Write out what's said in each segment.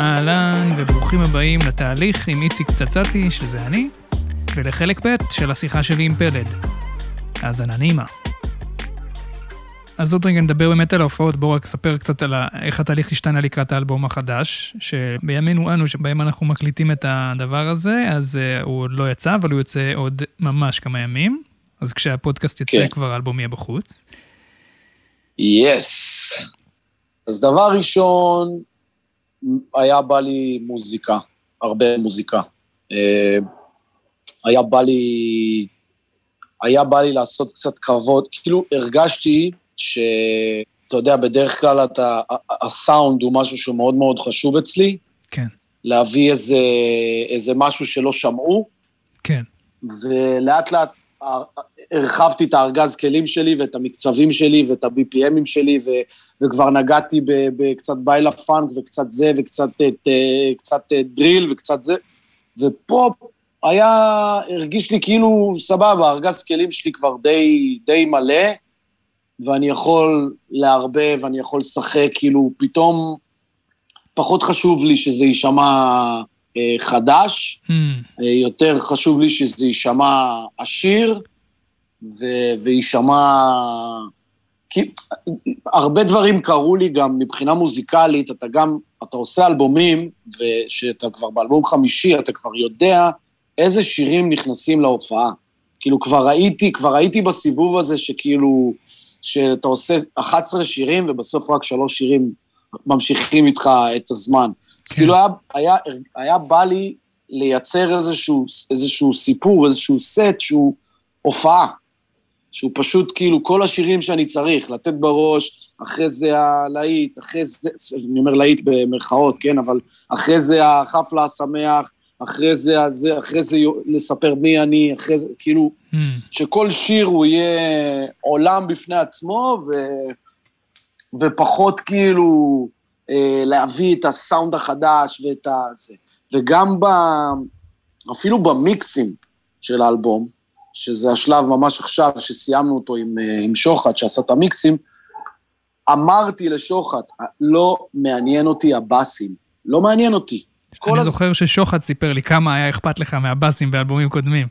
אהלן וברוכים הבאים לתהליך עם איציק צצתי, שזה אני, ולחלק ב' של השיחה שלי עם פלד. האזנה נעימה. אז עוד רגע נדבר באמת על ההופעות, בואו רק אספר קצת על איך התהליך השתנה לקראת האלבום החדש, שבימינו אנו, שבהם אנחנו מקליטים את הדבר הזה, אז uh, הוא עוד לא יצא, אבל הוא יוצא עוד ממש כמה ימים. אז כשהפודקאסט יצא כן. כבר האלבום יהיה בחוץ. יס. Yes. אז דבר ראשון, היה בא לי מוזיקה, הרבה מוזיקה. אה, היה בא לי, היה בא לי לעשות קצת כבוד, כאילו הרגשתי שאתה יודע, בדרך כלל אתה, הסאונד הוא משהו שהוא מאוד מאוד חשוב אצלי. כן. להביא איזה, איזה משהו שלא שמעו. כן. ולאט לאט הרחבתי את הארגז כלים שלי ואת המקצבים שלי ואת ה-BPMים שלי, ו, וכבר נגעתי בקצת ביילה פאנק וקצת זה וקצת את, אה, קצת אה, דריל וקצת זה, ופה היה, הרגיש לי כאילו, סבבה, ארגז כלים שלי כבר די, די מלא, ואני יכול לערבב, אני יכול לשחק, כאילו, פתאום פחות חשוב לי שזה יישמע חדש, mm. יותר חשוב לי שזה יישמע עשיר, ויישמע... כי הרבה דברים קרו לי גם מבחינה מוזיקלית, אתה גם, אתה עושה אלבומים, ושאתה כבר באלבום חמישי, אתה כבר יודע איזה שירים נכנסים להופעה. כאילו, כבר ראיתי, כבר ראיתי בסיבוב הזה שכאילו, שאתה עושה 11 שירים, ובסוף רק שלוש שירים ממשיכים איתך את הזמן. אז כאילו היה, היה, היה בא לי לייצר איזשהו, איזשהו סיפור, איזשהו סט שהוא הופעה, שהוא פשוט כאילו כל השירים שאני צריך, לתת בראש, אחרי זה הלהיט, אחרי זה, אני אומר להיט במרכאות, כן, אבל אחרי זה החפלה השמח, אחרי זה הזה, אחרי זה לספר מי אני, אחרי זה, כאילו, mm. שכל שיר הוא יהיה עולם בפני עצמו, ו, ופחות כאילו להביא את הסאונד החדש ואת ה... זה. וגם ב... אפילו במיקסים של האלבום, שזה השלב ממש עכשיו, שסיימנו אותו עם, אה, עם שוחט, שעשה את המיקסים, אמרתי לשוחט, לא מעניין אותי הבאסים, לא מעניין אותי. אני זוכר הז... ששוחט סיפר לי כמה היה אכפת לך מהבאסים באלבומים קודמים.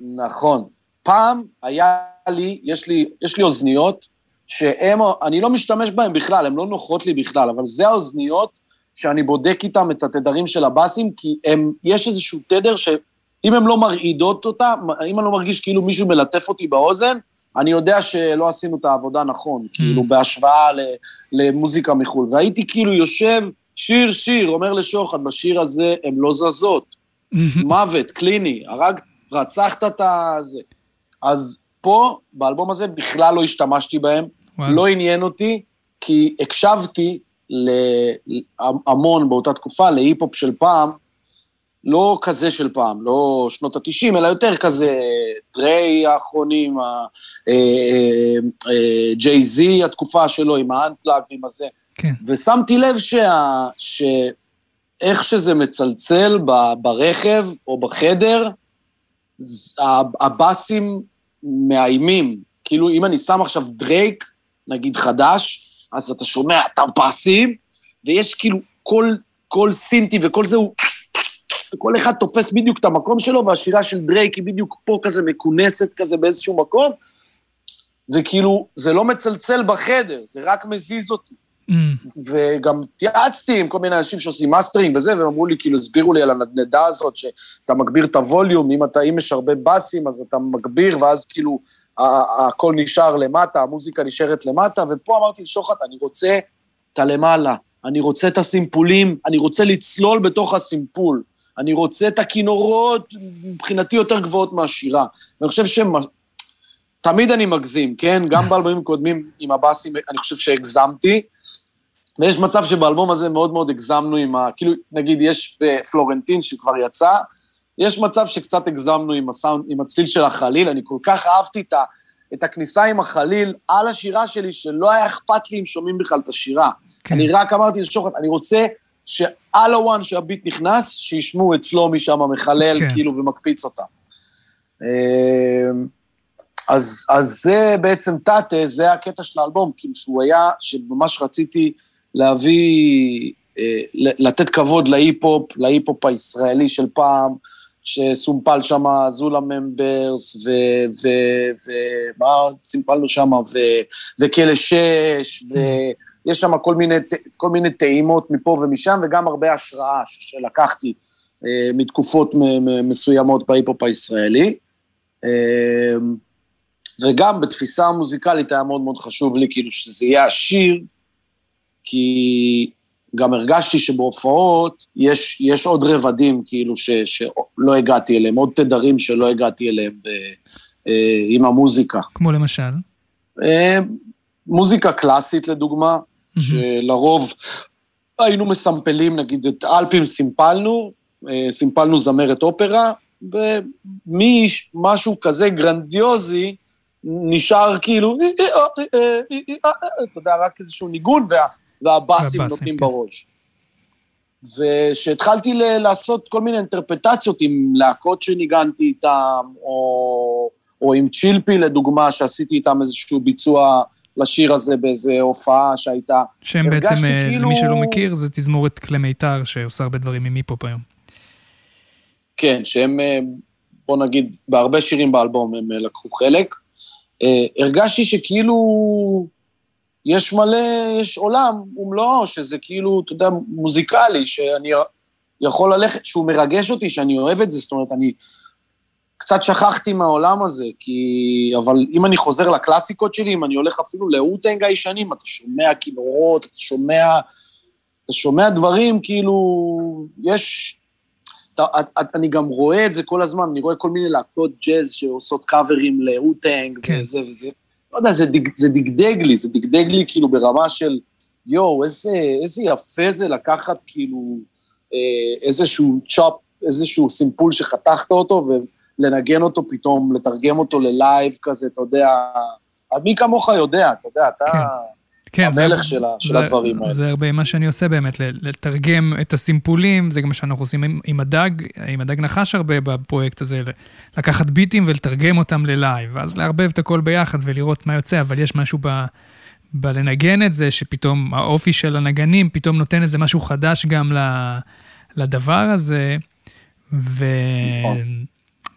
נכון. פעם היה לי, יש לי, יש לי אוזניות שהם, אני לא משתמש בהם בכלל, הן לא נוחות לי בכלל, אבל זה האוזניות שאני בודק איתם את התדרים של הבאסים, כי הם, יש איזשהו תדר שאם הן לא מרעידות אותה, אם אני לא מרגיש כאילו מישהו מלטף אותי באוזן, אני יודע שלא עשינו את העבודה נכון, mm. כאילו, בהשוואה למוזיקה מחו"ל. והייתי כאילו יושב, שיר, שיר, אומר לשוחד, בשיר הזה הן לא זזות. מוות, קליני, הרג, רצחת את הזה. אז פה, באלבום הזה, בכלל לא השתמשתי בהם, וואו. לא עניין אותי, כי הקשבתי המון באותה תקופה, להיפ-הופ של פעם, לא כזה של פעם, לא שנות ה-90, אלא יותר כזה דריי האחרונים, ג'יי זי, אה, התקופה שלו עם האנפלאג ועם הזה. כן. ושמתי לב שה, שאיך שזה מצלצל ברכב או בחדר, הבאסים מאיימים. כאילו, אם אני שם עכשיו דרייק, נגיד חדש, אז אתה שומע את הבאסים, ויש כאילו כל, כל סינטי וכל זה הוא... וכל אחד תופס בדיוק את המקום שלו, והשירה של דרייק היא בדיוק פה כזה מכונסת כזה באיזשהו מקום, וכאילו, זה לא מצלצל בחדר, זה רק מזיז אותי. Mm. וגם התייעצתי עם כל מיני אנשים שעושים מאסטרינג וזה, והם אמרו לי, כאילו, הסבירו לי על הנדנדה הזאת, שאתה מגביר את הווליום, אם, אתה, אם יש הרבה באסים, אז אתה מגביר, ואז כאילו, הכל נשאר למטה, המוזיקה נשארת למטה, ופה אמרתי לשוחט, אני רוצה את הלמעלה, אני רוצה את הסימפולים, אני רוצה לצלול בתוך הסימפול, אני רוצה את הכינורות, מבחינתי יותר גבוהות מהשירה. ואני חושב שהם... תמיד אני מגזים, כן? גם באלבומים קודמים עם הבאסים, אני חושב שהגזמתי, ויש מצב שבאלבום הזה מאוד מאוד הגזמנו עם ה... כאילו, נגיד, יש בפלורנטין שכבר יצא, יש מצב שקצת הגזמנו עם הסאונד, עם הצליל של החליל, אני כל כך אהבתי את, ה, את הכניסה עם החליל על השירה שלי, שלא היה אכפת לי אם שומעים בכלל את השירה. כן. אני רק אמרתי לשוחט, אני רוצה שעל הוואן שהביט נכנס, שישמעו את שלומי שם מחלל, כן. כאילו, ומקפיץ אותם. אמ, אז, אז זה בעצם תתה, זה הקטע של האלבום, כאילו שהוא היה, שממש רציתי להביא אה, לתת כבוד להיפ-הופ, להיפ-הופ הישראלי של פעם, שסומפל שם זולה ממברס, ומה סימפלנו שם, וכלא שש, ויש שם כל מיני, כל מיני טעימות מפה ומשם, וגם הרבה השראה שלקחתי אה, מתקופות מסוימות בהיפ-הופ הישראלי. אה, וגם בתפיסה המוזיקלית היה מאוד מאוד חשוב לי, כאילו, שזה יהיה עשיר, כי גם הרגשתי שבהופעות יש, יש עוד רבדים, כאילו, ש, שלא הגעתי אליהם, עוד תדרים שלא הגעתי אליהם ב, אה, עם המוזיקה. כמו למשל? אה, מוזיקה קלאסית, לדוגמה, mm-hmm. שלרוב היינו מסמפלים, נגיד, את אלפים סימפלנו, אה, סימפלנו זמרת אופרה, ומשהו כזה גרנדיוזי, נשאר כאילו, אתה יודע, רק איזשהו ניגון, וה... והבאסים נותנים כן. בראש. וכשהתחלתי לעשות כל מיני אינטרפטציות עם להקות שניגנתי איתם, או, או עם צ'ילפי, לדוגמה, שעשיתי איתם איזשהו ביצוע לשיר הזה באיזו הופעה שהייתה. שהם בעצם, אה, כאילו... למי שלא מכיר, זה תזמורת כלי מיתר שעושה הרבה דברים עם היפ-הופ היום. כן, שהם, אה, בוא נגיד, בהרבה שירים באלבום הם אה, לקחו חלק. הרגשתי שכאילו יש מלא, יש עולם ומלואו, שזה כאילו, אתה יודע, מוזיקלי, שאני יכול ללכת, שהוא מרגש אותי, שאני אוהב את זה, זאת אומרת, אני קצת שכחתי מהעולם הזה, כי... אבל אם אני חוזר לקלאסיקות שלי, אם אני הולך אפילו לאוטנג הישנים, אתה שומע כינורות, אתה שומע... אתה שומע דברים, כאילו, יש... אתה, אני גם רואה את זה כל הזמן, אני רואה כל מיני להקות ג'אז שעושות קאברים ל Wu-Tang, כן. וזה וזה. לא יודע, זה, דג, זה דגדג לי, זה דגדג לי כאילו ברמה של, יואו, איזה, איזה יפה זה לקחת כאילו אה, איזשהו chop, איזשהו sample שחתכת אותו ולנגן אותו פתאום, לתרגם אותו ללייב כזה, אתה יודע, מי כמוך יודע, אתה יודע, אתה... כן. כן, המלך זה, של, של זה, הדברים האלה. זה הרבה מה שאני עושה באמת, לתרגם את הסימפולים, זה גם מה שאנחנו עושים עם, עם הדג, עם הדג נחש הרבה בפרויקט הזה, לקחת ביטים ולתרגם אותם ללייב, ואז לערבב את הכל ביחד ולראות מה יוצא, אבל יש משהו ב... בלנגן את זה, שפתאום האופי של הנגנים פתאום נותן איזה משהו חדש גם לדבר הזה, ו... נכון.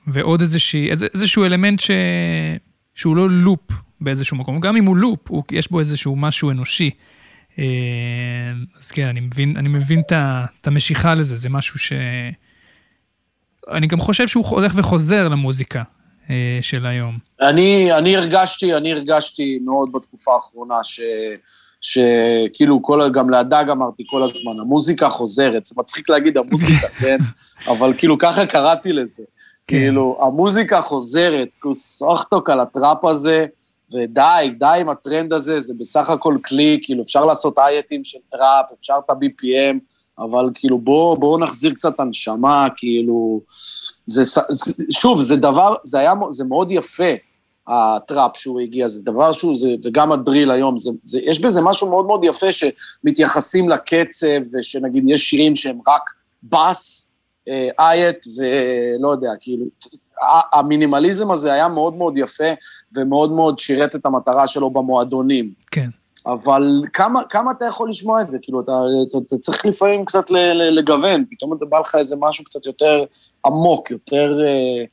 ועוד איזושהי, איזשהו אלמנט ש... שהוא לא לופ, באיזשהו מקום, גם אם הוא לופ, הוא, יש בו איזשהו משהו אנושי. אה, אז כן, אני מבין, אני מבין את המשיכה לזה, זה משהו ש... אני גם חושב שהוא הולך וחוזר למוזיקה אה, של היום. אני, אני הרגשתי, אני הרגשתי מאוד בתקופה האחרונה ש... שכאילו, כל, גם להדג אמרתי כל הזמן, המוזיקה חוזרת, זה מצחיק להגיד המוזיקה, כן? אבל כאילו, ככה קראתי לזה. כן. כאילו, המוזיקה חוזרת, כוס אוחתוק על הטראפ הזה, ודי, די עם הטרנד הזה, זה בסך הכל כלי, כאילו, אפשר לעשות הייטים של טראפ, אפשר את ה-BPM, אבל כאילו, בואו בוא נחזיר קצת הנשמה, כאילו... זה, שוב, זה דבר, זה היה, זה מאוד יפה, הטראפ שהוא הגיע, זה דבר שהוא, זה, וגם הדריל היום, זה, זה, יש בזה משהו מאוד מאוד יפה שמתייחסים לקצב, ושנגיד יש שירים שהם רק בס, אה, אייט, ולא יודע, כאילו, המינימליזם הזה היה מאוד מאוד יפה ומאוד מאוד שירת את המטרה שלו במועדונים. כן. אבל כמה, כמה אתה יכול לשמוע את זה? כאילו, אתה, אתה, אתה צריך לפעמים קצת לגוון, פתאום אתה בא לך איזה משהו קצת יותר עמוק, יותר, אה,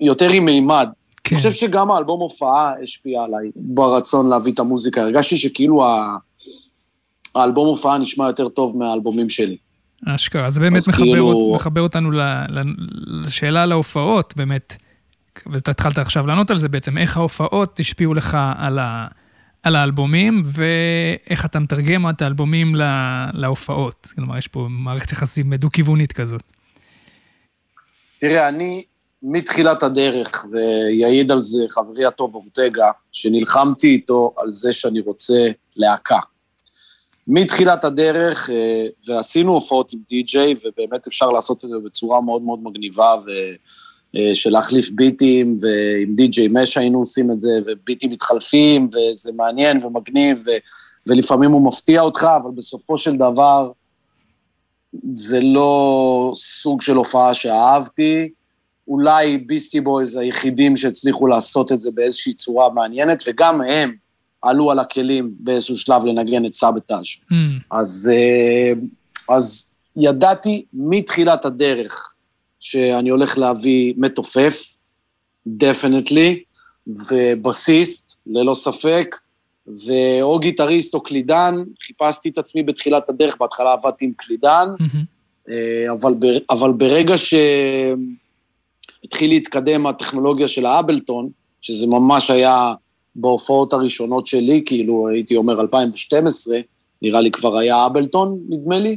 יותר עם מימד. כן. אני חושב שגם האלבום הופעה השפיע עליי ברצון להביא את המוזיקה. הרגשתי שכאילו האלבום הופעה נשמע יותר טוב מהאלבומים שלי. אשכרה, זה באמת מחבר, כאילו... מחבר אותנו לשאלה על ההופעות, באמת, ואתה התחלת עכשיו לענות על זה בעצם, איך ההופעות השפיעו לך על, ה, על האלבומים, ואיך אתה מתרגם את האלבומים לה, להופעות. כלומר, יש פה מערכת יחסים דו-כיוונית כזאת. תראה, אני מתחילת הדרך, ויעיד על זה חברי הטוב אורטגה, שנלחמתי איתו על זה שאני רוצה להקה. מתחילת הדרך, אה, ועשינו הופעות עם די-ג'יי, ובאמת אפשר לעשות את זה בצורה מאוד מאוד מגניבה. אה, של להחליף ביטים, ועם די.ג'יי מש היינו עושים את זה, וביטים מתחלפים, וזה מעניין ומגניב, ו, ולפעמים הוא מפתיע אותך, אבל בסופו של דבר זה לא סוג של הופעה שאהבתי. אולי ביסטי בויז היחידים שהצליחו לעשות את זה באיזושהי צורה מעניינת, וגם הם עלו על הכלים באיזשהו שלב לנגן את Sabotage. Mm. אז, אה, אז ידעתי מתחילת הדרך שאני הולך להביא מתופף, definitely, ובסיסט, ללא ספק, ואו גיטריסט או קלידן, חיפשתי את עצמי בתחילת הדרך, בהתחלה עבדתי עם קלידן, Mm-hmm. אבל, ב, אבל ברגע שהתחיל להתקדם הטכנולוגיה של האבלטון, שזה ממש היה בהופעות הראשונות שלי, כאילו הייתי אומר 2012, נראה לי כבר היה אבלטון, נדמה לי,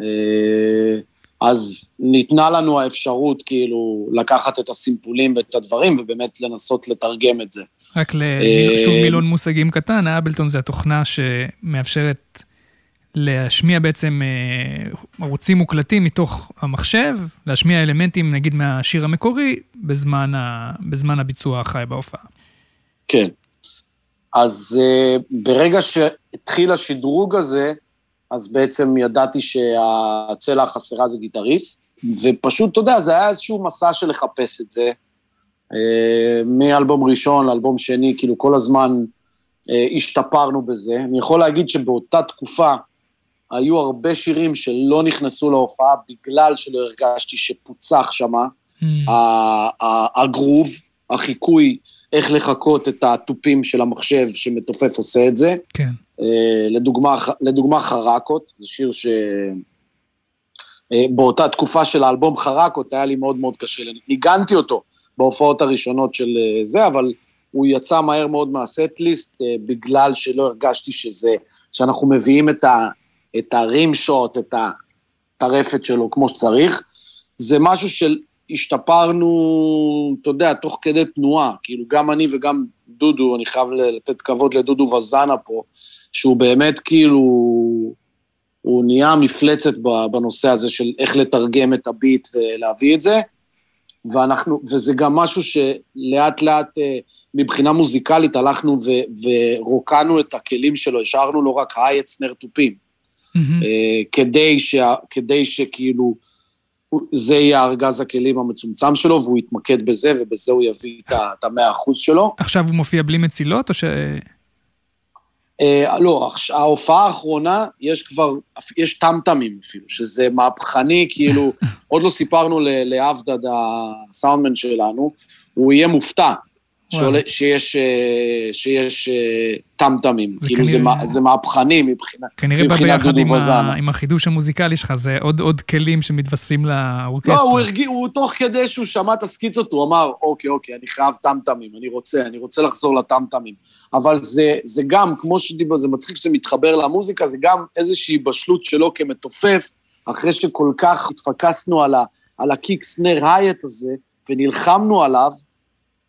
אה, אז ניתנה לנו האפשרות כאילו לקחת את הסימפולים ואת הדברים ובאמת לנסות לתרגם את זה. רק אה, לשוב מילון מושגים קטן, האבלטון זה התוכנה שמאפשרת להשמיע בעצם אה, ערוצים מוקלטים מתוך המחשב, להשמיע אלמנטים נגיד מהשיר המקורי בזמן, ה... בזמן הביצוע החי בהופעה. כן. אז uh, ברגע שהתחיל השדרוג הזה, אז בעצם ידעתי שהצלע החסרה זה גיטריסט, ופשוט, אתה יודע, זה היה איזשהו מסע של לחפש את זה. Uh, מאלבום ראשון לאלבום שני, כאילו כל הזמן uh, השתפרנו בזה. אני יכול להגיד שבאותה תקופה היו הרבה שירים שלא נכנסו להופעה בגלל שלא הרגשתי שפוצח שמה Mm. הגרוב, החיקוי, איך לחקות את התופים של המחשב שמתופף עושה את זה. כן. אה, לדוגמה, לדוגמה חרקות, זה שיר ש... אה, באותה תקופה של האלבום חרקות היה לי מאוד מאוד קשה, ניגנתי אותו בהופעות הראשונות של אה, זה, אבל הוא יצא מהר מאוד מהסט-ליסט בגלל שלא הרגשתי שזה, שאנחנו מביאים את, ה, את הרים שוט, את הטרפת שלו כמו שצריך. זה משהו של השתפרנו, אתה יודע, תוך כדי תנועה, כאילו גם אני וגם דודו, אני חייב לתת כבוד לדודו וזנה פה, שהוא באמת כאילו, הוא נהיה מפלצת בנושא הזה של איך לתרגם את הביט ולהביא את זה, ואנחנו, וזה גם משהו שלאט לאט אה, מבחינה מוזיקלית הלכנו ו, ורוקנו את הכלים שלו, השארנו לו רק היי אצנר תופים, Mm-hmm. כדי, ש, כדי שכאילו, זה יהיה ארגז הכלים המצומצם שלו, והוא יתמקד בזה, ובזה הוא יביא את המאה אחוז שלו. עכשיו הוא מופיע בלי מצילות, או ש... אה, לא, ההופעה האחרונה, יש כבר, יש טמטמים אפילו, שזה מהפכני, כאילו, עוד לא סיפרנו לעבדד, הסאונדמן שלנו, הוא יהיה מופתע. שעולה, שיש, אה, שיש אה, טמטמים, כאילו כנראה, זה, זה מהפכני מבחינה, כנראה בא ביחד עם, ה, עם החידוש המוזיקלי שלך, זה עוד, עוד כלים שמתווספים לאורקסטרה. לא, הוא הרגיע, הוא תוך כדי שהוא שמע את הסקיצות, הוא אמר, אוקיי, אוקיי, אני חייב טמטמים, אני רוצה, אני רוצה לחזור לטמטמים. אבל זה, זה גם, כמו שדיבר, זה מצחיק שזה מתחבר למוזיקה, זה גם איזושהי בשלות שלו כמתופף, אחרי שכל כך התפקסנו על, ה, על ה kick snare hat הזה, ונלחמנו עליו,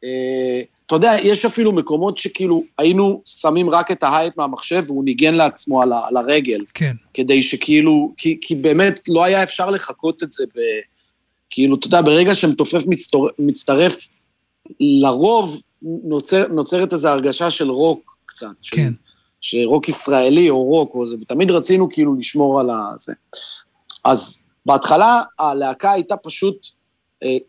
אה, אתה יודע, יש אפילו מקומות שכאילו היינו שמים רק את ה hat מהמחשב והוא ניגן לעצמו על, ה, על הרגל. כן. כדי שכאילו, כי, כי באמת לא היה אפשר לחקות את זה ב... כאילו, אתה יודע, ברגע שמתופף מצטר, מצטרף, לרוב נוצר, נוצרת איזו הרגשה של רוק קצת. כן. של, רוק ישראלי או רוק או זה, ותמיד רצינו כאילו לשמור על הזה. אז בהתחלה הלהקה הייתה פשוט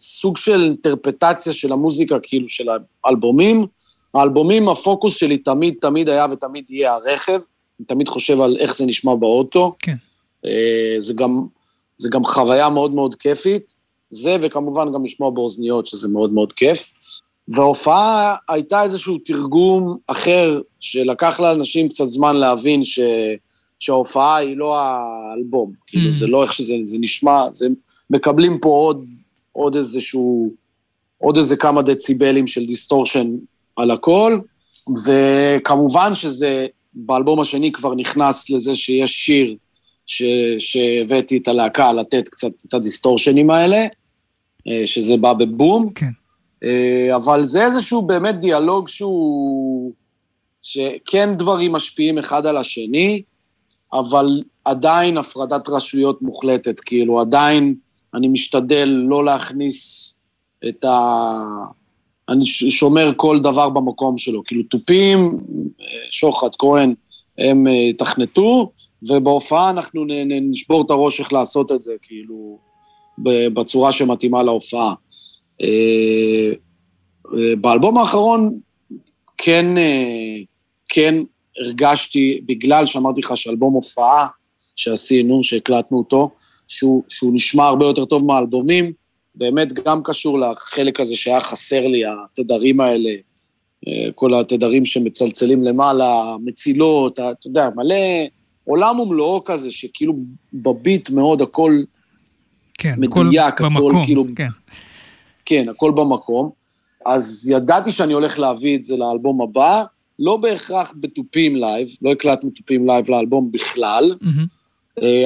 סוג של אינטרפטציה של המוזיקה, כאילו, של האלבומים. האלבומים, הפוקוס שלי תמיד, תמיד היה ותמיד יהיה הרכב. אני תמיד חושב על איך זה נשמע באוטו. כן. אה, זה גם, זה גם חוויה מאוד מאוד כיפית. זה, וכמובן גם לשמוע באוזניות, שזה מאוד מאוד כיף. וההופעה הייתה איזשהו תרגום אחר, שלקח לאנשים קצת זמן להבין ש, שההופעה היא לא האלבום. Mm. כאילו, זה לא איך שזה זה נשמע, זה מקבלים פה עוד עוד איזשהו, עוד איזה כמה דציבלים של distortion על הכל, וכמובן שזה, באלבום השני כבר נכנס לזה שיש שיר ש, שהבאתי את הלהקה לתת קצת את הדיסטורשנים האלה, אה, שזה בא בבום. כן. אה, אבל זה איזשהו באמת דיאלוג שהוא... שכן דברים משפיעים אחד על השני, אבל עדיין הפרדת רשויות מוחלטת, כאילו עדיין אני משתדל לא להכניס את ה... אני שומר כל דבר במקום שלו. כאילו, תופים, שוחט, כהן, הם אה, תכנתו, ובהופעה אנחנו נשבור את הראש איך לעשות את זה, כאילו, בצורה שמתאימה להופעה. אה, אה, באלבום האחרון כן, כן הרגשתי, בגלל שאמרתי לך שאלבום הופעה, שעשינו, שהקלטנו אותו, שהוא, שהוא נשמע הרבה יותר טוב מהאלבומים, באמת גם קשור לחלק הזה שהיה חסר לי, התדרים האלה, אה, כל התדרים שמצלצלים למעלה, מצילות, אתה יודע, מלא עולם ומלואו כזה, שכאילו בביט מאוד הכל כן, מדויק, הכל במקום, כאילו... כן. כן, הכל במקום. אז ידעתי שאני הולך להביא את זה לאלבום הבא, לא בהכרח בתופים לייב, לא הקלטנו תופים לייב לאלבום בכלל, Mm-hmm.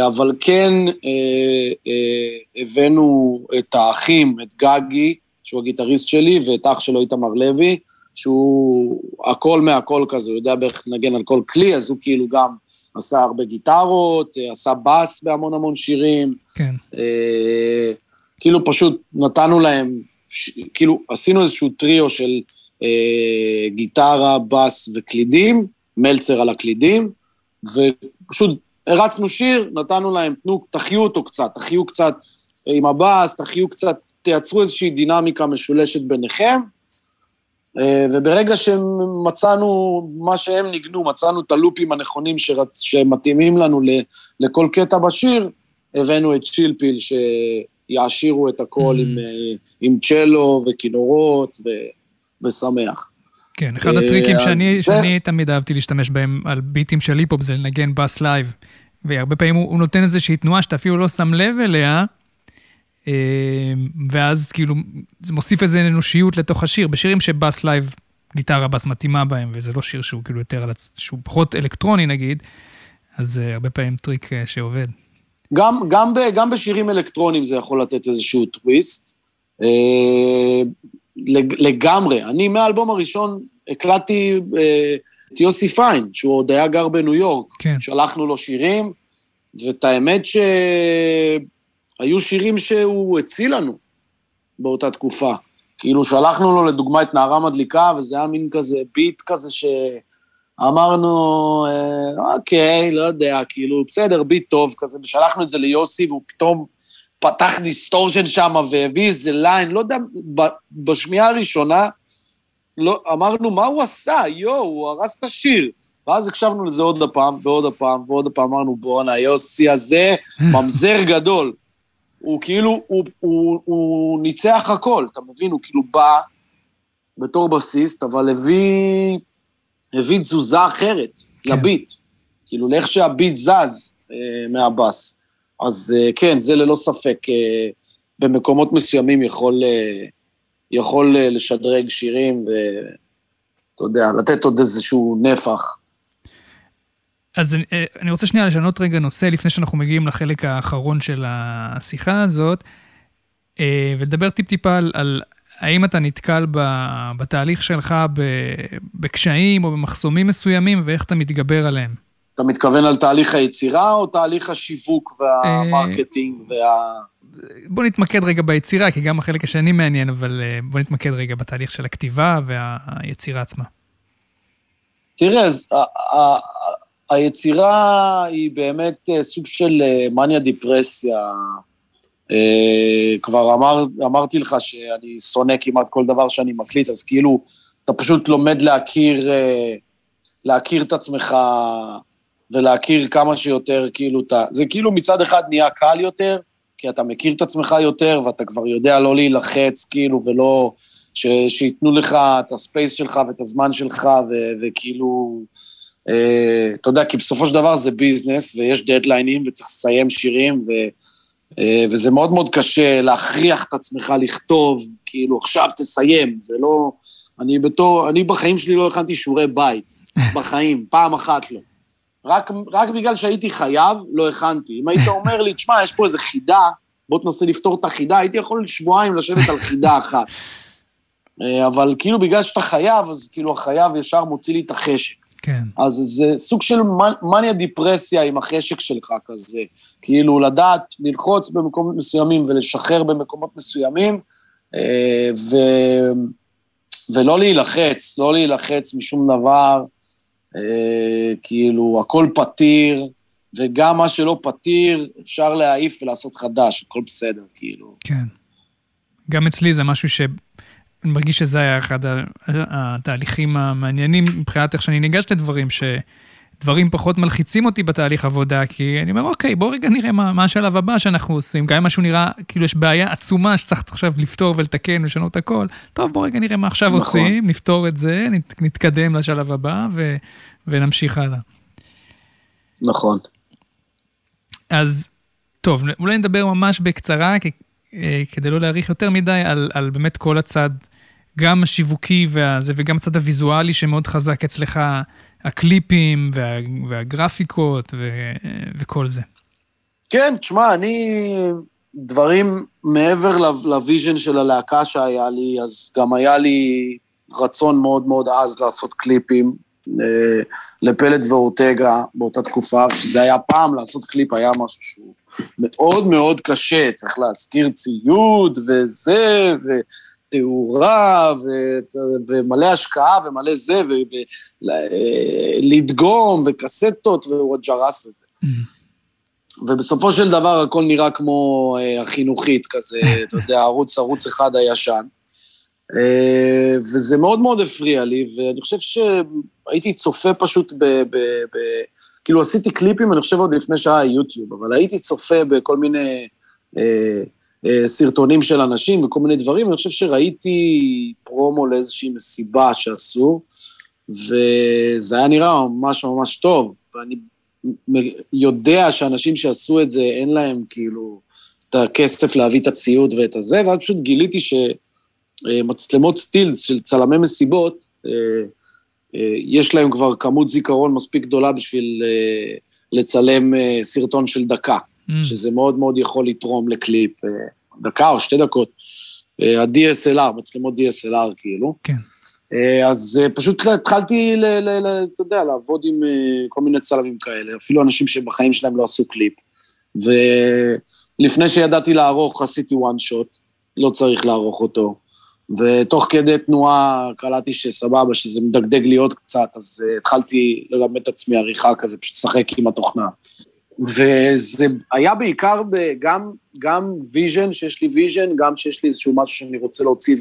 אבל כן אה, אה, הבאנו את האחים, את גגי, שהוא הגיטריסט שלי, ואת אח שלו איתמר לוי, שהוא הכל מהכל כזה, הוא יודע בערך לנגן על כל כלי, אז הוא כאילו גם עשה הרבה גיטרות, אה, עשה בס בהמון המון שירים. כן. אה, כאילו פשוט נתנו להם, ש, כאילו עשינו איזשהו טריו של אה, גיטרה, בס וקלידים, מלצר על הקלידים, ופשוט הרצנו שיר, נתנו להם, תנו, תחיו אותו קצת, תחיו קצת עם הבאס, תחיו קצת, תייצרו איזושהי דינמיקה משולשת ביניכם. אה, וברגע שמצאנו מה שהם ניגנו, מצאנו את הלופים הנכונים שרצ... שמתאימים לנו ל... לכל קטע בשיר, הבאנו את צ'ילפיל שיעשירו את הכל Mm. עם, אה, עם צ'לו וכינורות ו... ושמח. כן, אחד אה, הטריקים אז שאני, זה- שאני תמיד אהבתי להשתמש בהם על ביטים של היפ-הופ זה לנגן בס לייב. והרבה פעמים הוא, הוא נותן איזושהי תנועה שאתה אפילו לא שם לב אליה, אה, ואז כאילו זה מוסיף איזו אנושיות לתוך השיר. בשירים שבס לייב, גיטרה בס מתאימה בהם, וזה לא שיר שהוא כאילו יותר, על הצ- שהוא פחות אלקטרוני נגיד, אז זה הרבה פעמים טריק אה, שעובד. גם, גם, ב, גם בשירים אלקטרונים זה יכול לתת איזשהו טוויסט. לג, לגמרי. אני מהאלבום הראשון הקלטתי אה, את יוסי פיין, שהוא עוד היה גר בניו יורק. כן. שלחנו לו שירים, ואת האמת שהיו שירים שהוא הציל לנו באותה תקופה. כאילו, שלחנו לו לדוגמה את נערה מדליקה, וזה היה מין כזה ביט כזה שאמרנו, אה, אוקיי, לא יודע, כאילו, בסדר, ביט טוב כזה, ושלחנו את זה ליוסי, והוא פתאום פתח distortion שם והביא איזה line, לא יודע, בשמיעה הראשונה, לא, אמרנו, מה הוא עשה? יואו, הוא הרס את השיר. ואז הקשבנו לזה עוד הפעם, ועוד הפעם, ועוד הפעם, אמרנו, בואנה, יוסי הזה, ממזר גדול. הוא כאילו, הוא, הוא, הוא ניצח הכל, אתה מבין? הוא כאילו בא בתור בסיסט, אבל הביא, הביא תזוזה אחרת כן. לביט. כאילו, לאיך שהביט זז אה, מהבאס. אז אה, כן, זה ללא ספק אה, במקומות מסוימים יכול, אה, יכול לשדרג שירים ואתה יודע, לתת עוד איזשהו נפח. אז אני- רוצה שנייה לשנות רגע נושא לפני שאנחנו מגיעים לחלק האחרון של השיחה הזאת, ולדבר טיפ-טיפה על, על האם אתה נתקל בתהליך שלך בקשיים או במחסומים מסוימים ואיך אתה מתגבר עליהם. אתה מתכוון על תהליך היצירה או תהליך השיווק והמרקטינג וה... בוא נתמקד רגע ביצירה, כי גם החלק השני מעניין, אבל אה, בוא נתמקד רגע בתהליך של הכתיבה והיצירה עצמה. תראה, אז היצירה היא באמת אה, סוג של אה, מניה דיפרסיה. אה, כבר אמר, אמרתי לך שאני שונא כמעט כל דבר שאני מקליט, אז כאילו, אתה פשוט לומד להכיר, אה, להכיר את עצמך ולהכיר כמה שיותר, כאילו, אתה... זה כאילו מצד אחד נהיה קל יותר, כי אתה מכיר את עצמך יותר, ואתה כבר יודע לא להילחץ, כאילו, ולא... ש, שייתנו לך את הספייס שלך ואת הזמן שלך, ו, וכאילו... אה, אתה יודע, כי בסופו של דבר זה ביזנס, ויש דדליינים, וצריך לסיים שירים, ו, אה, וזה מאוד מאוד קשה להכריח את עצמך לכתוב, כאילו, עכשיו תסיים, זה לא... אני בתור... אני בחיים שלי לא הכנתי שיעורי בית, בחיים, פעם אחת לא. רק, רק בגלל שהייתי חייב, לא הכנתי. אם היית אומר לי, תשמע, יש פה איזו חידה, בוא תנסה לפתור את החידה, הייתי יכול שבועיים לשבת על חידה אחת. אה, אבל כאילו בגלל שאתה חייב, אז כאילו החייב ישר מוציא לי את החשק. כן. אז זה סוג של מנ- מניה דיפרסיה עם החשק שלך כזה. כאילו לדעת ללחוץ במקומות מסוימים ולשחרר במקומות מסוימים, אה, ו... ולא להילחץ, לא להילחץ משום דבר, אה, כאילו, הכל פתיר, וגם מה שלא פתיר, אפשר להעיף ולעשות חדש, הכל בסדר, כאילו. כן. גם אצלי זה משהו ש... אני מרגיש שזה היה אחד התהליכים המעניינים מבחינת איך שאני ניגש לדברים, דברים פחות מלחיצים אותי בתהליך עבודה, כי אני אומר, אוקיי, בוא רגע נראה מה, מה השלב הבא שאנחנו עושים. גם אם משהו נראה, כאילו יש בעיה עצומה שצריך עכשיו לפתור ולתקן ולשנות הכל, טוב, בוא רגע נראה מה עכשיו נכון. עושים, נפתור את זה, נת, נתקדם לשלב הבא ו, ונמשיך הלאה. נכון. אז, טוב, אולי נדבר ממש בקצרה, כי, אה, כדי לא להאריך יותר מדי, על, על באמת כל הצד, גם השיווקי והזה, וגם הצד הוויזואלי שמאוד חזק אצלך. הקליפים וה, והגרפיקות ו, וכל זה. כן, תשמע, אני... דברים מעבר ל vision של הלהקה שהיה לי, אז גם היה לי רצון מאוד מאוד עז לעשות קליפים אה, לפלד ואורטגה באותה תקופה, שזה היה פעם לעשות קליפ, היה משהו שהוא מאוד מאוד קשה, צריך להשכיר ציוד וזה, ו... תאורה ו- ומלא השקעה ומלא זה, ולדגום וקסטות וג'רס וזה. Mm-hmm. ובסופו של דבר הכל נראה כמו uh, החינוכית כזה, אתה יודע, ערוץ, ערוץ אחד הישן. Uh, וזה מאוד מאוד הפריע לי, ואני חושב שהייתי צופה פשוט ב... ב, ב כאילו עשיתי קליפים, אני חושב עוד לפני שהיה יוטיוב, אבל הייתי צופה בכל מיני... אה, סרטונים של אנשים וכל מיני דברים, אני חושב שראיתי פרומו לאיזושהי מסיבה שעשו, וזה היה נראה ממש ממש טוב, ואני יודע שאנשים שעשו את זה, אין להם כאילו את הכסף להביא את הציוד ואת הזה, ואז פשוט גיליתי שמצלמות סטילס של צלמי מסיבות, אה, אה, יש להם כבר כמות זיכרון מספיק גדולה בשביל לצלם סרטון של דקה. Mm. שזה מאוד מאוד יכול לתרום לקליפ, אה, דקה או שתי דקות. אה, ה-DSLR, מצלמות DSLR כאילו. כן. אה, אז פשוט התחלתי, אתה יודע, לעבוד עם כל מיני צלמים כאלה, אפילו אנשים שבחיים שלהם לא עשו קליפ. ולפני שידעתי לערוך, עשיתי one shot, לא צריך לערוך אותו. ותוך כדי תנועה קלטתי שסבבה, שזה מדגדג לי עוד קצת, אז התחלתי ללמד את עצמי עריכה כזה, פשוט לשחק עם התוכנה. וזה היה בעיקר גם, גם vision, שיש לי vision, גם שיש לי איזשהו משהו שאני רוצה להוציא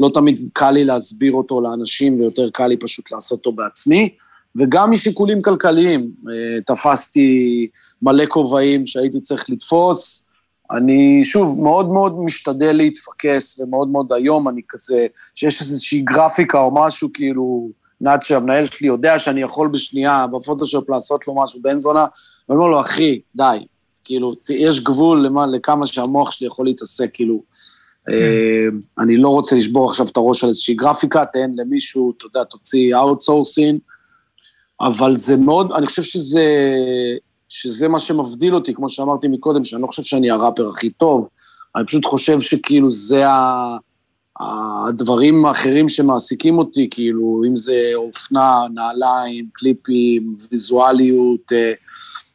ולא תמיד קל לי להסביר אותו לאנשים ויותר קל לי פשוט לעשות אותו בעצמי, וגם משיקולים כלכליים. אה, תפסתי מלא כובעים שהייתי צריך לתפוס. אני, שוב, מאוד מאוד משתדל להתפקס, ומאוד מאוד היום אני כזה, שיש איזושהי גרפיקה או משהו, כאילו, נאצ' שהמנהל שלי יודע שאני יכול בשנייה בפוטושופ לעשות לו משהו בן זונה, ואני אומר לו, אחי, די, כאילו, יש גבול למה, לכמה שהמוח שלי יכול להתעסק, כאילו, כן. אה, אני לא רוצה לשבור עכשיו את הראש על איזושהי גרפיקה, תן למישהו, אתה יודע, תוציא outsourcing, אבל זה מאוד, אני חושב שזה, שזה מה שמבדיל אותי, כמו שאמרתי מקודם, שאני לא חושב שאני הראפר הכי טוב, אני פשוט חושב שכאילו זה ה... הדברים האחרים שמעסיקים אותי, כאילו, אם זה אופנה, נעליים, קליפים, ויזואליות, אה,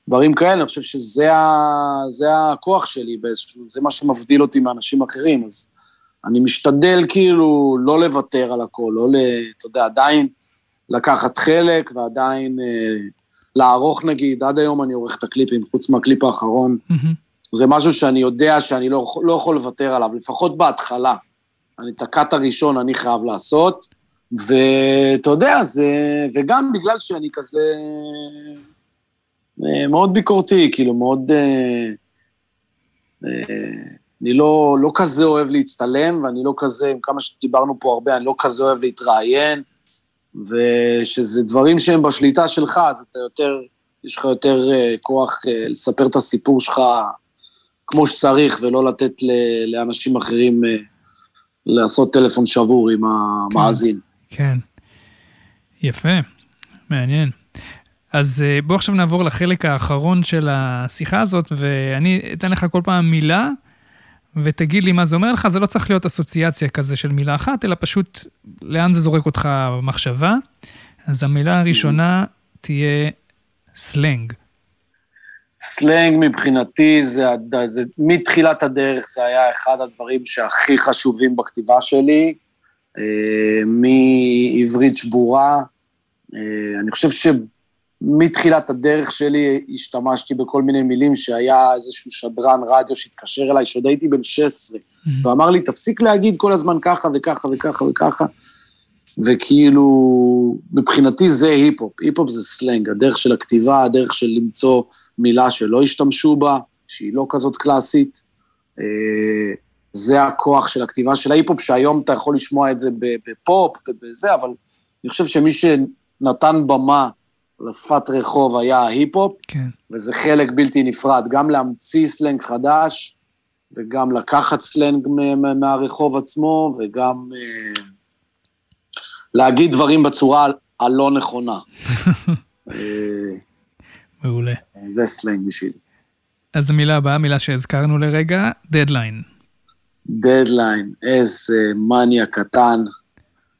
דברים כאלה, אני חושב שזה ה, הכוח שלי באיזשהו, זה מה שמבדיל אותי מאנשים אחרים, אז אני משתדל כאילו לא לוותר על הכל, לא ל... אתה יודע, עדיין לקחת חלק ועדיין אה, לערוך נגיד, עד היום אני עורך את הקליפים, חוץ מהקליפ האחרון, mm-hmm. זה משהו שאני יודע שאני לא, לא יכול לוותר עליו, לפחות בהתחלה. אני את הקאט הראשון אני חייב לעשות, ואתה יודע, זה, וגם בגלל שאני כזה מאוד ביקורתי, כאילו, מאוד... אה, אה, אני לא, לא כזה אוהב להצטלם, ואני לא כזה, עם כמה שדיברנו פה הרבה, אני לא כזה אוהב להתראיין, ושזה דברים שהם בשליטה שלך, אז אתה יותר, יש לך יותר כוח לספר את הסיפור שלך כמו שצריך, ולא לתת לאנשים אחרים לעשות טלפון שבור עם המאזין. כן, כן. יפה, מעניין. אז אה, בוא עכשיו נעבור לחלק האחרון של השיחה הזאת, ואני אתן לך כל פעם מילה, ותגיד לי מה זה אומר לך. זה לא צריך להיות אסוציאציה כזה של מילה אחת, אלא פשוט לאן זה זורק אותך במחשבה. אז המילה הראשונה תהיה סלנג. סלנג מבחינתי, זה, זה, מתחילת הדרך זה היה אחד הדברים שהכי חשובים בכתיבה שלי, אה, מעברית שבורה. אה, אני חושב שמתחילת הדרך שלי השתמשתי בכל מיני מילים שהיה איזשהו שדרן רדיו שהתקשר אליי, שעוד הייתי בן 16, mm-hmm. ואמר לי, תפסיק להגיד כל הזמן ככה וככה וככה וככה. וכאילו, מבחינתי זה היפ-הופ. היפ-הופ זה סלנג, הדרך של הכתיבה, הדרך של למצוא מילה שלא השתמשו בה, שהיא לא כזאת קלאסית. אה, זה הכוח של הכתיבה של ההיפ-הופ, שהיום אתה יכול לשמוע את זה בפופ ובזה, אבל אני חושב שמי שנתן במה לשפת רחוב היה ההיפ-הופ, כן. וזה חלק בלתי נפרד, גם להמציא סלנג חדש, וגם לקחת סלנג מהרחוב עצמו, וגם אה, להגיד דברים בצורה הלא נכונה. אה, מעולה. זה סלנג בשבילי. אז המילה הבאה, מילה שהזכרנו לרגע, דדליין. דדליין, איזה מניה קטן,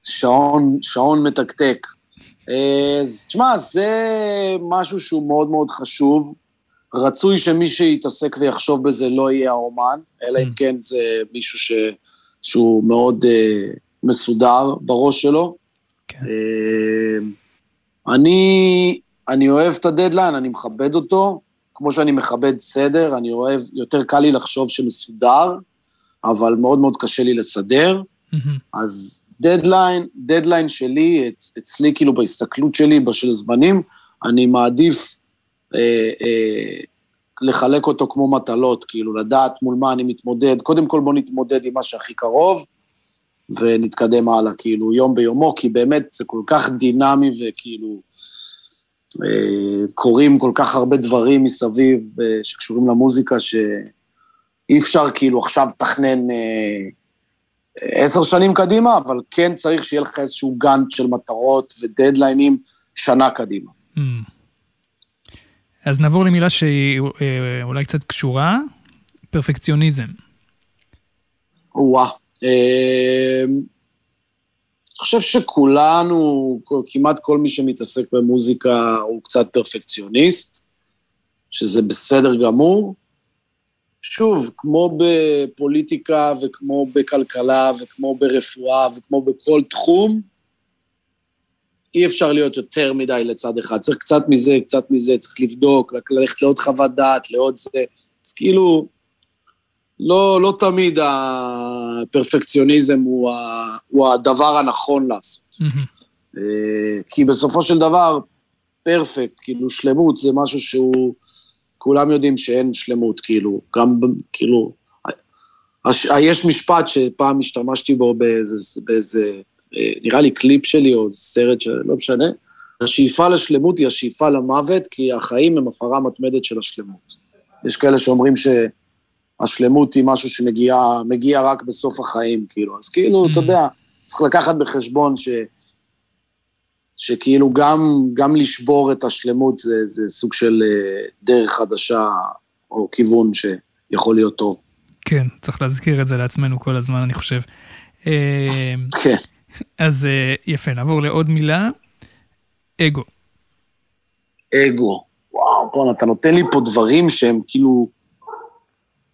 שעון, שעון מתקתק. אז תשמע, זה משהו שהוא מאוד מאוד חשוב. רצוי שמי שיתעסק ויחשוב בזה לא יהיה האומן, אלא אם כן זה מישהו ש... שהוא מאוד uh, מסודר בראש שלו. כן. Uh, אני, אני אוהב את הדדליין, אני מכבד אותו, כמו שאני מכבד סדר, אני אוהב, יותר קל לי לחשוב שמסודר, אבל מאוד מאוד קשה לי לסדר. מהמם. אז דדליין, דדליין שלי, אצ, אצלי כאילו בהסתכלות שלי, בשל זמנים, אני מעדיף אה, אה, לחלק אותו כמו מטלות, כאילו לדעת מול מה אני מתמודד. קודם כל בוא נתמודד עם מה שהכי קרוב, ונתקדם הלאה, כאילו, יום ביומו, כי באמת זה כל כך דינמי וכאילו... אה, קורים כל כך הרבה דברים מסביב אה, שקשורים למוזיקה, שאי אפשר כאילו עכשיו לתכנן אה, עשר שנים קדימה, אבל כן צריך שיהיה לך איזשהו גאנט של מטרות ודדליינים שנה קדימה. Mm. אז נעבור למילה שהיא אה, אולי קצת קשורה, פרפקציוניזם. או-אה. אה, אני חושב שכולנו, כמעט כל מי שמתעסק במוזיקה הוא קצת פרפקציוניסט, שזה בסדר גמור. שוב, כמו בפוליטיקה וכמו בכלכלה וכמו ברפואה וכמו בכל תחום, אי אפשר להיות יותר מדי לצד אחד. צריך קצת מזה, קצת מזה, צריך לבדוק, ללכת לעוד חוות דעת, לעוד זה. אז כאילו, לא, לא תמיד הפרפקציוניזם הוא, ה, הוא הדבר הנכון לעשות. אה, כי בסופו של דבר, פרפקט, כאילו שלמות זה משהו שהוא, כולם יודעים שאין שלמות, כאילו, גם, כאילו, הש, יש משפט שפעם השתמשתי בו באיזה, באיזה, אה, נראה לי קליפ שלי או סרט שלא משנה, השאיפה לשלמות היא השאיפה למוות, כי החיים הם הפרה מתמדת של השלמות. יש כאלה שאומרים שהשלמות היא משהו שמגיע מגיע רק בסוף החיים, כאילו, אז כאילו, אתה Mm. יודע, צריך לקחת בחשבון ש... שכאילו גם, גם לשבור את השלמות זה, זה סוג של אה, דרך חדשה או כיוון שיכול להיות טוב. כן, צריך להזכיר את זה לעצמנו כל הזמן, אני חושב. אה, כן. אז אה, יפה, נעבור לעוד מילה, אגו. אגו. וואו, בואנה, אתה נותן לי פה דברים שהם כאילו...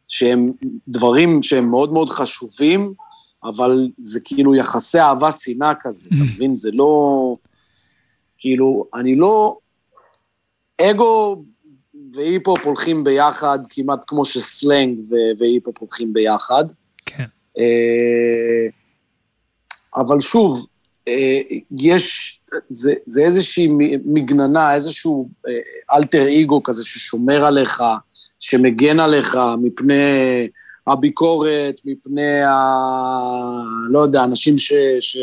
שהם דברים שהם מאוד מאוד חשובים, אבל זה כאילו יחסי אהבה-שנאה כזה, אתה מבין? זה לא... כאילו, אני לא... אגו והיפ-הופ הולכים ביחד, כמעט כמו שסלנג והיפ-הופ הולכים ביחד. כן. אה, אבל שוב, אה, יש, זה, זה איזושהי מגננה, איזשהו אה, אלטר אגו כזה ששומר עליך, שמגן עליך מפני הביקורת, מפני ה... לא יודע, אנשים ש... ש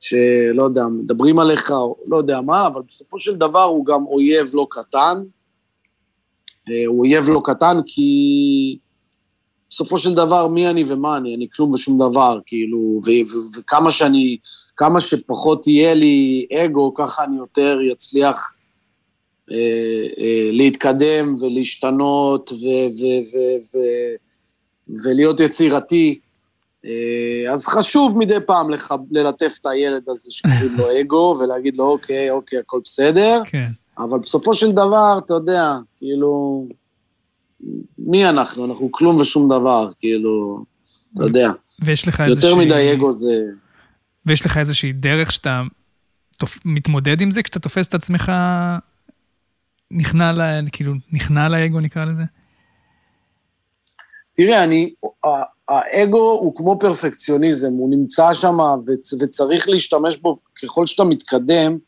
שלא יודע, מדברים עליך, או לא יודע מה, אבל בסופו של דבר הוא גם אויב לא קטן. אה, הוא אויב לא קטן כי בסופו של דבר, מי אני ומה אני? אני כלום ושום דבר, כאילו, וכמה שאני, כמה שפחות יהיה לי אגו, ככה אני יותר אצליח אה, אה, להתקדם ולהשתנות ולהיות יצירתי. אה, אז חשוב מדי פעם לח- ללטף את הילד הזה שקוראים לו אגו, ולהגיד לו, אוקיי, אוקיי, הכל בסדר. כן. אבל בסופו של דבר, אתה יודע, כאילו, מי אנחנו? אנחנו כלום ושום דבר, כאילו, אתה יודע. ויש לך איזושהי... יותר מדי אגו זה... ויש לך איזושהי דרך שאתה תופ... מתמודד עם זה, כשאתה תופס את עצמך נכנע ל... כאילו, נכנע לאגו נקרא לזה? תראה, אני, האגו הוא כמו פרפקציוניזם, הוא נמצא שם וצ, וצריך להשתמש בו ככל שאתה מתקדם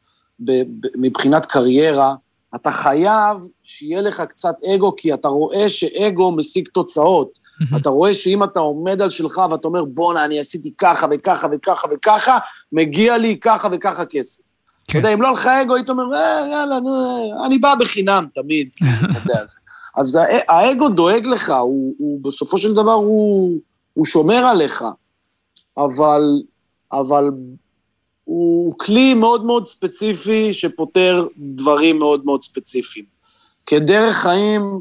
ב, ב, מבחינת קריירה, אתה חייב שיהיה לך קצת אגו, כי אתה רואה שאגו משיג תוצאות. אתה רואה שאם אתה עומד על שלך ואתה אומר, בואנה, אני עשיתי ככה וככה וככה וככה, מגיע לי ככה וככה כסף. כן. אתה יודע, אם לא לך אגו, היית אומר, אה, יאללה, נו, אני בא בחינם תמיד, אתה יודע. אז, אז האגו דואג לך, הוא, הוא בסופו של דבר, הוא, הוא שומר עליך, אבל, אבל הוא כלי מאוד מאוד ספציפי שפותר דברים מאוד מאוד ספציפיים. כדרך חיים,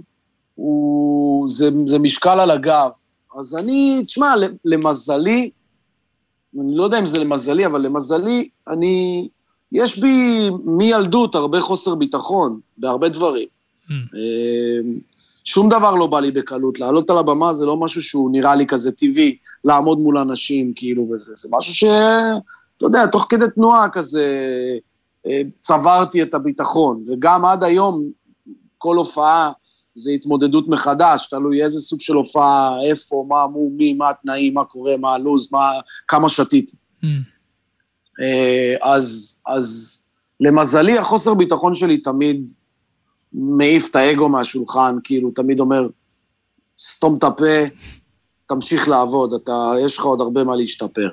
הוא, זה, זה משקל על הגב. אז אני, תשמע, למזלי, אני לא יודע אם זה למזלי, אבל למזלי, אני, יש בי מילדות הרבה חוסר ביטחון בהרבה דברים. Mm. שום דבר לא בא לי בקלות. לעלות על הבמה זה לא משהו שהוא נראה לי כזה טבעי, לעמוד מול אנשים כאילו וזה. זה משהו ש... אתה יודע, תוך כדי תנועה כזה אה, צברתי את הביטחון. וגם עד היום, כל הופעה זה התמודדות מחדש, תלוי איזה סוג של הופעה, איפה, מה, מו, מי, מה התנאים, מה קורה, מה הלו"ז, מה, כמה שתיתי. Mm. אז, אז למזלי, החוסר ביטחון שלי תמיד מעיף את האגו מהשולחן, כאילו, תמיד אומר, סתום את הפה, תמשיך לעבוד, אתה, יש לך עוד הרבה מה להשתפר.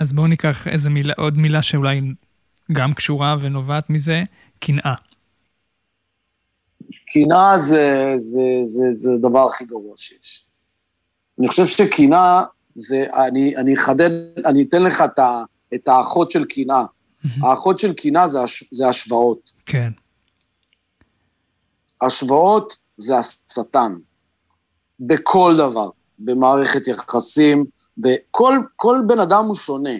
אז בואו ניקח איזה מילה, עוד מילה שאולי גם קשורה ונובעת מזה, קנאה. קנאה זה, זה, זה, זה הדבר הכי גרוע שיש. אני חושב שקנאה זה, אני, אני אחדד, אני אתן לך את, ה, את האחות של קנאה. Mm-hmm. האחות של קנאה זה, זה השוואות. כן. השוואות זה השטן. בכל דבר, במערכת יחסים, בכל כל בן אדם הוא שונה.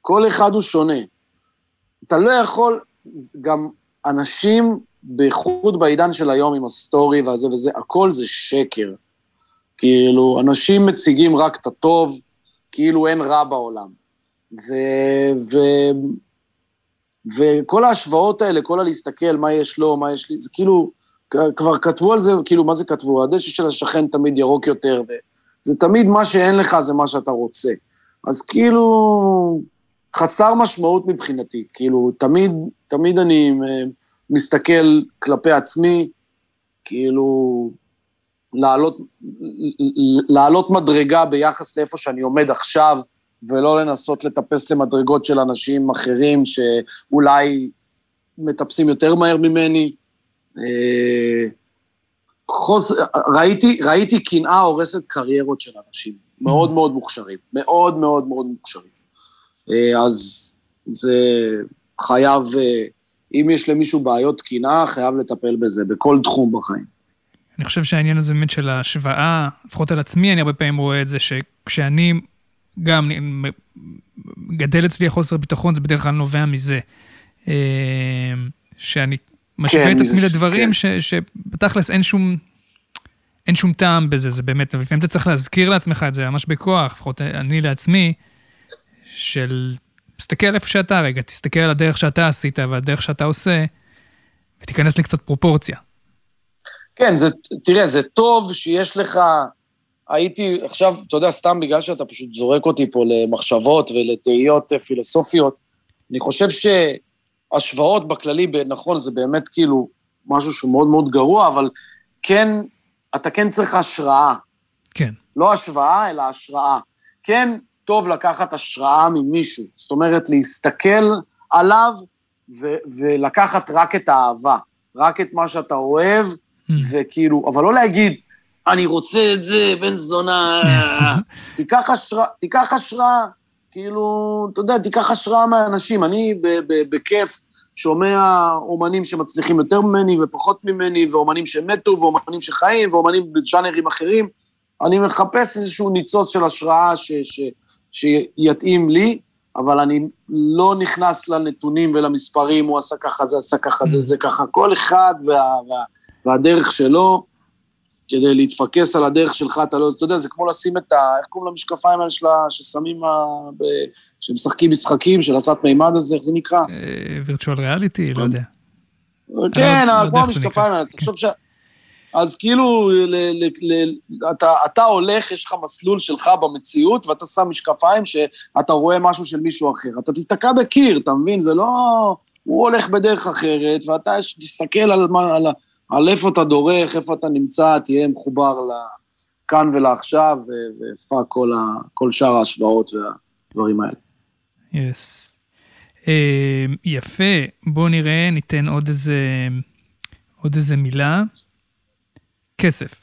כל אחד הוא שונה. אתה לא יכול, גם אנשים בייחוד בעידן של היום עם הסטורי והזה וזה, הכל זה שקר. כאילו, אנשים מציגים רק את הטוב, כאילו אין רע בעולם. ו... ו... וכל ההשוואות האלה, כל הלהסתכל מה יש לו, מה יש לי, זה כאילו, כבר כתבו על זה, כאילו, מה זה כתבו? הדשא של השכן תמיד ירוק יותר, וזה תמיד מה שאין לך זה מה שאתה רוצה. אז כאילו, חסר משמעות מבחינתי, כאילו, תמיד, תמיד אני מסתכל כלפי עצמי, כאילו, לעלות, לעלות מדרגה ביחס לאיפה שאני עומד עכשיו, ולא לנסות לטפס למדרגות של אנשים אחרים שאולי מטפסים יותר מהר ממני. חוס... ראיתי, ראיתי קנאה הורסת קריירות של אנשים, מאוד מאוד מוכשרים, מאוד מאוד מאוד מוכשרים. אה, אז זה חייב אה, אם יש למישהו בעיות תקינה, חייב לטפל בזה, בכל תחום בחיים. אני חושב שהעניין הזה באמת של ההשוואה, לפחות על עצמי, אני הרבה פעמים רואה את זה, שכשאני גם גדל אצלי החוסר ביטחון, זה בדרך כלל נובע מזה. אה, שאני משווה כן, את עצמי לדברים כן. שבתכלס אין שום, אין שום טעם בזה, זה באמת, לפעמים אתה צריך להזכיר לעצמך את זה ממש בכוח, לפחות אני לעצמי, של תסתכל איפה שאתה רגע, תסתכל על הדרך שאתה עשית והדרך שאתה עושה, ותיכנס לקצת פרופורציה. כן, זה, תראה, זה טוב שיש לך... הייתי עכשיו, אתה יודע, סתם בגלל שאתה פשוט זורק אותי פה למחשבות ולתהיות פילוסופיות, אני חושב שהשוואות בכללי, נכון, זה באמת כאילו משהו שהוא מאוד מאוד גרוע, אבל כן, אתה כן צריך השראה. כן. לא השוואה, אלא השראה. כן, טוב לקחת השראה ממישהו. זאת אומרת, להסתכל עליו ו- ולקחת רק את האהבה, רק את מה שאתה אוהב, mm. וכאילו, אבל לא להגיד, אני רוצה את זה, בן זונה, תיקח השראה, תיקח השראה, כאילו, אתה יודע, תיקח השראה מהאנשים. אני בכיף שומע אומנים שמצליחים יותר ממני ופחות ממני, ואומנים שמתו, ואומנים שחיים, ואומנים בז'אנרים אחרים. אני מחפש איזשהו ניצוץ של השראה ש... ש- שיתאים לי, אבל אני לא נכנס לנתונים ולמספרים, הוא עשה ככה, זה עשה ככה, זה זה ככה. כל אחד וה, וה, והדרך שלו, כדי להתפקס על הדרך שלך, אתה לא... אתה יודע, זה כמו לשים את ה... איך קוראים למשקפיים האלה שלה, ששמים... ה, ב, שמשחקים משחקים של התלת מימד הזה, איך זה נקרא? וירטואל ריאליטי, לא יודע. כן, לא כמו המשקפיים האלה, תחשוב ש... אז כאילו, ל, ל, ל, אתה, אתה הולך, יש לך מסלול שלך במציאות, ואתה שם משקפיים שאתה רואה משהו של מישהו אחר. אתה תיתקע בקיר, אתה מבין? זה לא... הוא הולך בדרך אחרת, ואתה תסתכל על, על, על איפה אתה דורך, איפה אתה נמצא, תהיה מחובר לכאן ולעכשיו, ופאק כל, כל שאר ההשוואות והדברים האלה. יס. Yes. Uh, יפה, בואו נראה, ניתן עוד איזה, עוד איזה מילה. כסף.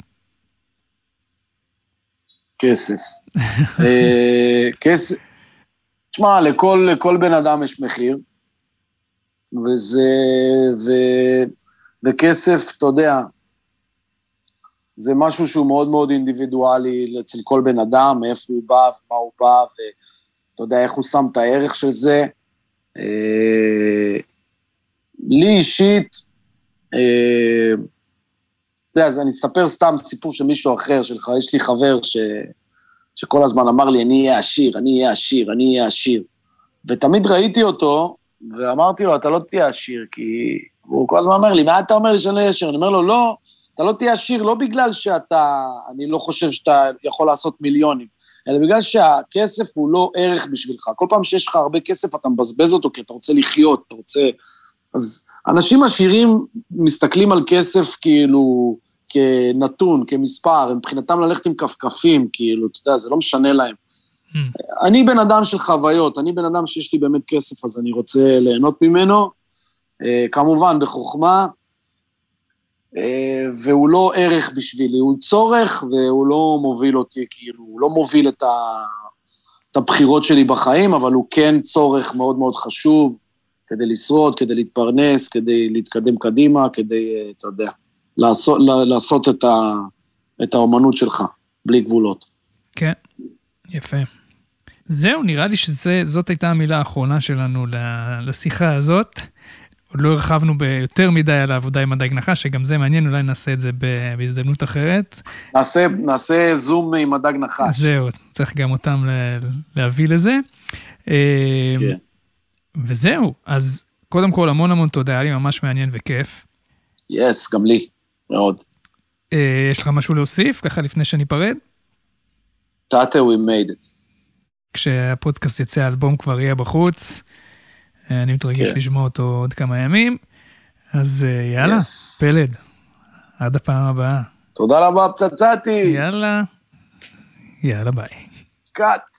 כסף. אה, כסף. תשמע, לכל, לכל בן אדם יש מחיר, וזה... ו, וכסף, אתה יודע, זה משהו שהוא מאוד מאוד אינדיבידואלי אצל כל בן אדם, מאיפה הוא בא ומה הוא בא, ואתה יודע איך הוא שם את הערך של זה. אה, לי אישית, אה, אתה יודע, אז אני אספר סתם סיפור של מישהו אחר שלך, יש לי חבר ש... שכל הזמן אמר לי, אני אהיה עשיר, אני אהיה עשיר, אני אהיה עשיר. ותמיד ראיתי אותו, ואמרתי לו, אתה לא תהיה עשיר, כי... הוא כל הזמן אומר לי, מה אתה אומר לי שאני אהיה עשיר? אני אומר לו, לא, אתה לא תהיה עשיר לא בגלל שאתה, אני לא חושב שאתה יכול לעשות מיליונים, אלא בגלל שהכסף הוא לא ערך בשבילך. כל פעם שיש לך הרבה כסף, אתה מבזבז אותו כי אתה רוצה לחיות, אתה רוצה... אז אנשים עשירים מסתכלים על כסף כאילו כנתון, כמספר, מבחינתם ללכת עם כפכפים, כאילו, אתה יודע, זה לא משנה להם. Mm. אני בן אדם של חוויות, אני בן אדם שיש לי באמת כסף, אז אני רוצה ליהנות ממנו, כמובן בחוכמה, אה, והוא לא ערך בשבילי, הוא צורך והוא לא מוביל אותי, כאילו, הוא לא מוביל את, ה, את הבחירות שלי בחיים, אבל הוא כן צורך מאוד מאוד חשוב כדי לשרוד, כדי להתפרנס, כדי להתקדם קדימה, כדי, אה, אתה יודע, לעשות, לעשות את, ה, את האומנות שלך, בלי גבולות. כן, יפה. זהו, נראה לי שזאת הייתה המילה האחרונה שלנו לשיחה הזאת. עוד לא הרחבנו ביותר מדי על העבודה עם הדייג נחש, שגם זה מעניין, אולי נעשה את זה בהזדמנות אחרת. נעשה, נעשה זום עם הדג נחש. זהו, צריך גם אותם להביא לזה. אה, כן. וזהו, אז קודם כל, המון המון תודה, היה לי ממש מעניין וכיף. יס, yes, גם לי, מאוד. אה, יש לך משהו להוסיף, ככה לפני שניפרד? תתה, we made it. כשהפודקאסט יצא, האלבום כבר יהיה בחוץ. אני מתרגש כן. לשמוע אותו עוד כמה ימים. אז אה, יאללה, yes. פלד, עד הפעם הבאה. תודה רבה, פצצתי. יאללה, יאללה ביי. קאט.